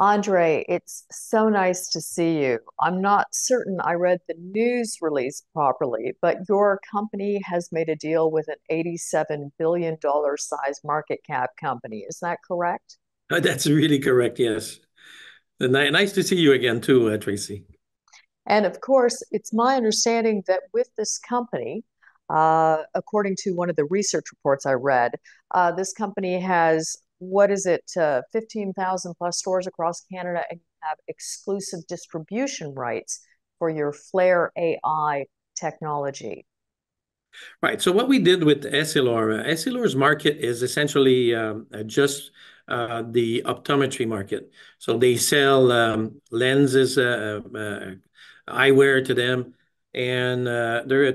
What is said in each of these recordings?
Andre, it's so nice to see you. I'm not certain I read the news release properly, but your company has made a deal with an $87 billion size market cap company. Is that correct? Uh, that's really correct, yes. Nice to see you again too, uh, Tracy. And of course, it's my understanding that with this company, uh, according to one of the research reports I read, uh, this company has what is it, uh, 15,000 plus stores across Canada, and have exclusive distribution rights for your FLAIRE AI technology. Right. So what we did with Essilor, uh, Essilor's market is essentially um, uh, just uh, the optometry market. So they sell um, lenses, uh, uh, eyewear to them, and uh, they're a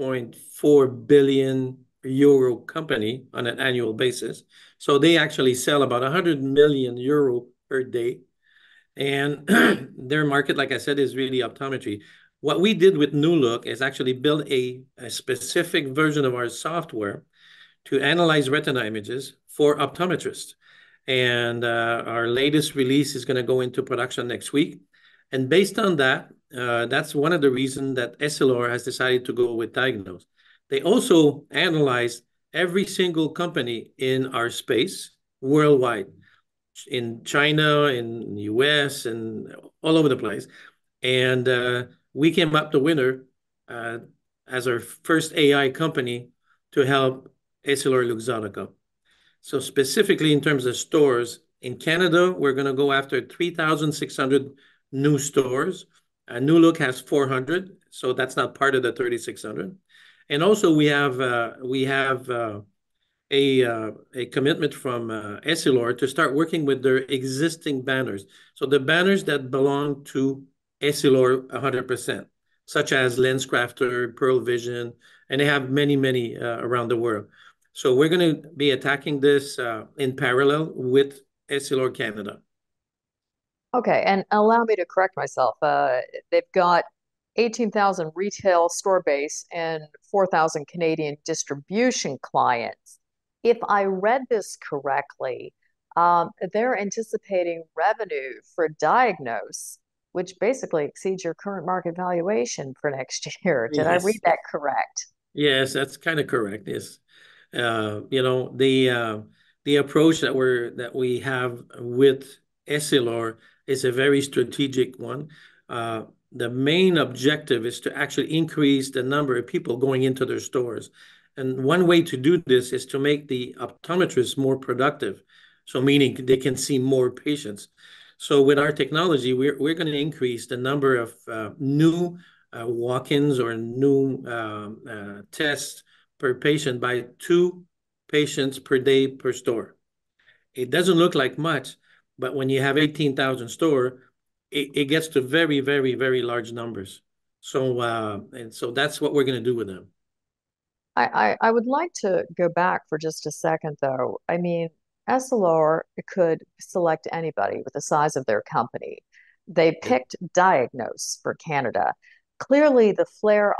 24.4 billion euro company on an annual basis. So they actually sell about 100 million euro per day. And their market, like I said, is really optometry. What we did with New Look is actually build a, a specific version of our software to analyze retina images for optometrists. And uh, our latest release is going to go into production next week. And based on that, uh, that's one of the reasons that Essilor has decided to go with DIAGNOS. They also analyzed every single company in our space worldwide, in China, in the US, and all over the place. And uh, we came up the winner uh, as our first AI company to help EssilorLuxottica. So specifically in terms of stores, in Canada, we're going to go after 3,600 new stores. Uh, New Look has 400, so that's not part of the 3,600. And also we have uh, uh, a commitment from Essilor to start working with their existing banners. So the banners that belong to Essilor 100%, such as LensCrafters, Pearle Vision, and they have many, many around the world. So we're going to be attacking this in parallel with Essilor Canada. Okay, and allow me to correct myself. Uh, they've got 18,000 retail store base and 4,000 Canadian distribution clients. If I read this correctly, um, they're anticipating revenue for DIAGNOS, which basically exceeds your current market valuation for next year. Did yes. I read that correct? Yes, that's kind of correct. Yes, uh, you know the uh, the approach that we're that we have with Essilor is a very strategic one. Uh, the main objective is to actually increase the number of people going into their stores. And one way to do this is to make the optometrists more productive. So meaning they can see more patients. So with our technology, we're, going to increase the number of uh, new uh, walk-ins or new um, tests per patient by two patients per day per store. It doesn't look like much, but when you have 18,000 store, it, it gets to very, very, very large numbers. So, uh, and so that's what we're going to do with them. I, I, I would like to go back for just a second, though. I mean, Essilor could select anybody with the size of their company. They picked DIAGNOS for Canada. Clearly, the FLAIRE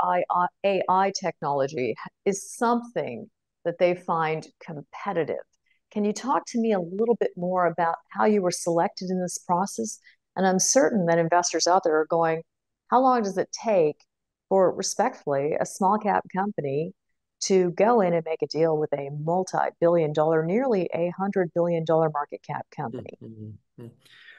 AI technology is something that they find competitive. Can you talk to me a little bit more about how you were selected in this process and I'm certain that investors out there are going, how long does it take for respectfully a small cap company to go in and make a deal with a multi-billion dollar, nearly a hundred billion dollar market cap company? Mm-hmm. mm-hmm.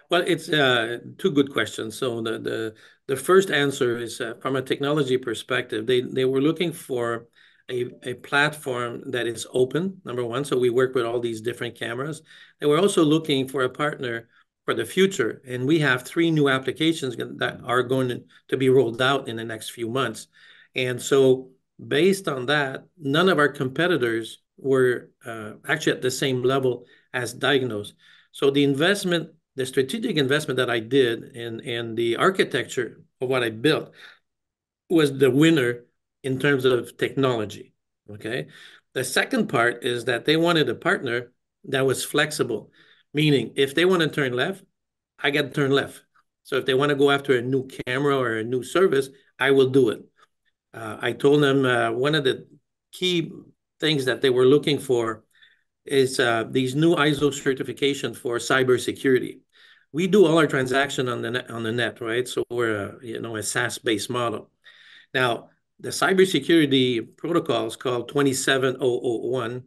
Well, it's uh, two good questions. So the the, the first answer is uh, from a technology perspective. They they were looking for a, a platform that is open. Number one, so we work with all these different cameras. And we're also looking for a partner for the future. And we have three new applications that are going to be rolled out in the next few months. And so, based on that, none of our competitors were uh, actually at the same level as DIAGNOS. So, the investment, the strategic investment that I did in, in the architecture of what I built was the winner in terms of technology. Okay. The second part is that they wanted a partner that was flexible. Meaning, if they want to turn left, I got to turn left. So if they want to go after a new camera or a new service, I will do it. Uh, I told them uh, one of the key things that they were looking for is uh, these new ISO certification for cybersecurity. We do all our transaction on the net, on the net, right? So we're a, you know a SaaS-based model. Now, the cybersecurity protocol is called 27001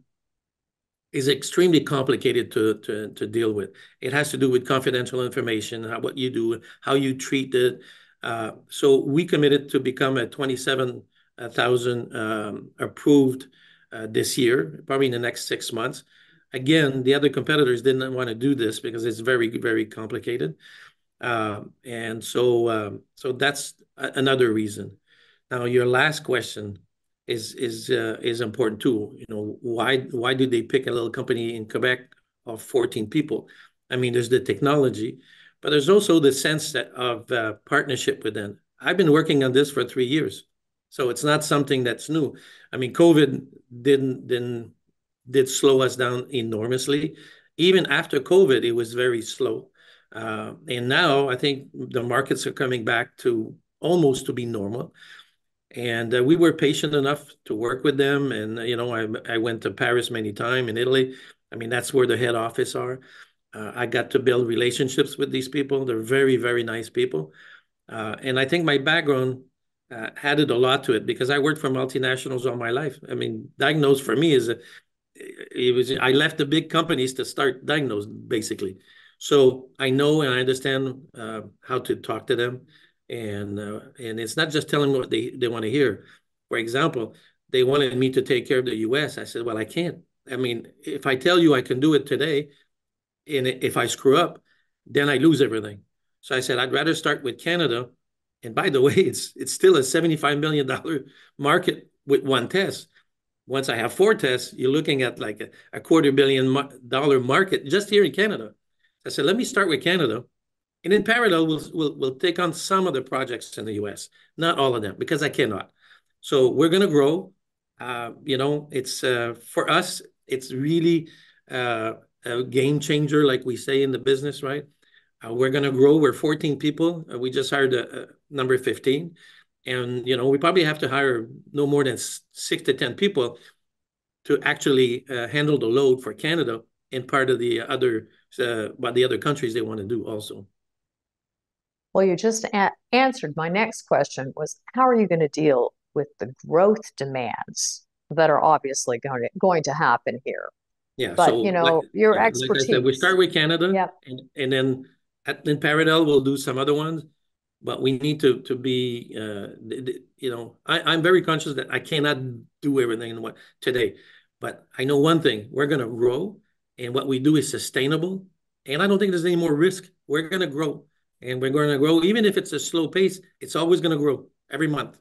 is extremely complicated to, to, to deal with. It has to do with confidential information, how, what you do, how you treat it. Uh, so we committed to become a 27,000 um, approved uh, this year, probably in the next six months. Again, the other competitors didn't want to do this because it's very, very complicated. Uh, and so, um, so that's another reason. Now, your last question is is uh, is important too. You know, why why do they pick a little company in Quebec of 14 people? I mean, there's the technology, but there's also the sense that of uh, partnership with them. I've been working on this for three years, so it's not something that's new. I mean, COVID didn't didn't did slow us down enormously. Even after COVID, it was very slow. Uh, and now I think the markets are coming back to almost to be normal and uh, we were patient enough to work with them and you know i, I went to paris many times in italy. I mean that's where the head office are. Uh, i got to build relationships with these people. They're very very nice people. Uh, and i think my background uh, added a lot to it because i worked for multinationals all my life. I mean DIAGNOS for me is a, it was i left the big companies to start DIAGNOS basically. So i know and i understand uh, how to talk to them and uh, and it's not just telling what they, they want to hear. For example, they wanted me to take care of the U.S. I said, well, I can't. I mean, if I tell you I can do it today, and if I screw up, then I lose everything. So I said, I'd rather start with Canada. And by the way, it's it's still a $75 million market with one test. Once I have four tests, you're looking at like a, a quarter billion dollar market just here in Canada. I said, let me start with Canada and in parallel, we'll, we'll, we'll take on some of the projects in the US, not all of them, because I cannot. So we're going to grow. Uh, you know, it's uh, for us, it's really uh, a game changer, like we say in the business, right? Uh, we're going to grow. We're 14 people. Uh, we just hired a, a number 15. And, you know, we probably have to hire no more than six to 10 people to actually uh, handle the load for Canada and part of the other, uh, what the other countries they want to do also. Well, you just a- answered my next question was how are you going to deal with the growth demands that are obviously going to, going to happen here? Yeah, but so you know like, your yeah, expertise. Like said, we start with Canada, yep. and, and then at, in parallel we'll do some other ones. But we need to to be, uh, you know, I, I'm very conscious that I cannot do everything in what today. But I know one thing: we're going to grow, and what we do is sustainable. And I don't think there's any more risk. We're going to grow and we're going to grow. Even if it's a slow pace, it's always going to grow every month.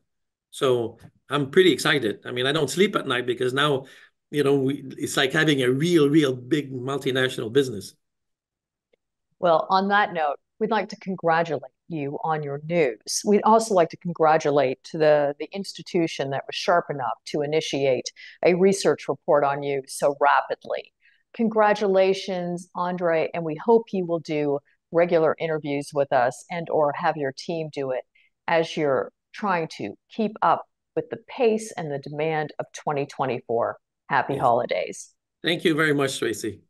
So I'm pretty excited. I mean, I don't sleep at night because now, you know, we, it's like having a real, real big multinational business. Well, on that note, we'd like to congratulate you on your news. We'd also like to congratulate the, the institution that was sharp enough to initiate a research report on you so rapidly. Congratulations, Andre, and we hope you will do regular interviews with us and or have your team do it as you're trying to keep up with the pace and the demand of 2024. Happy holidays. Thank you very much, Tracy.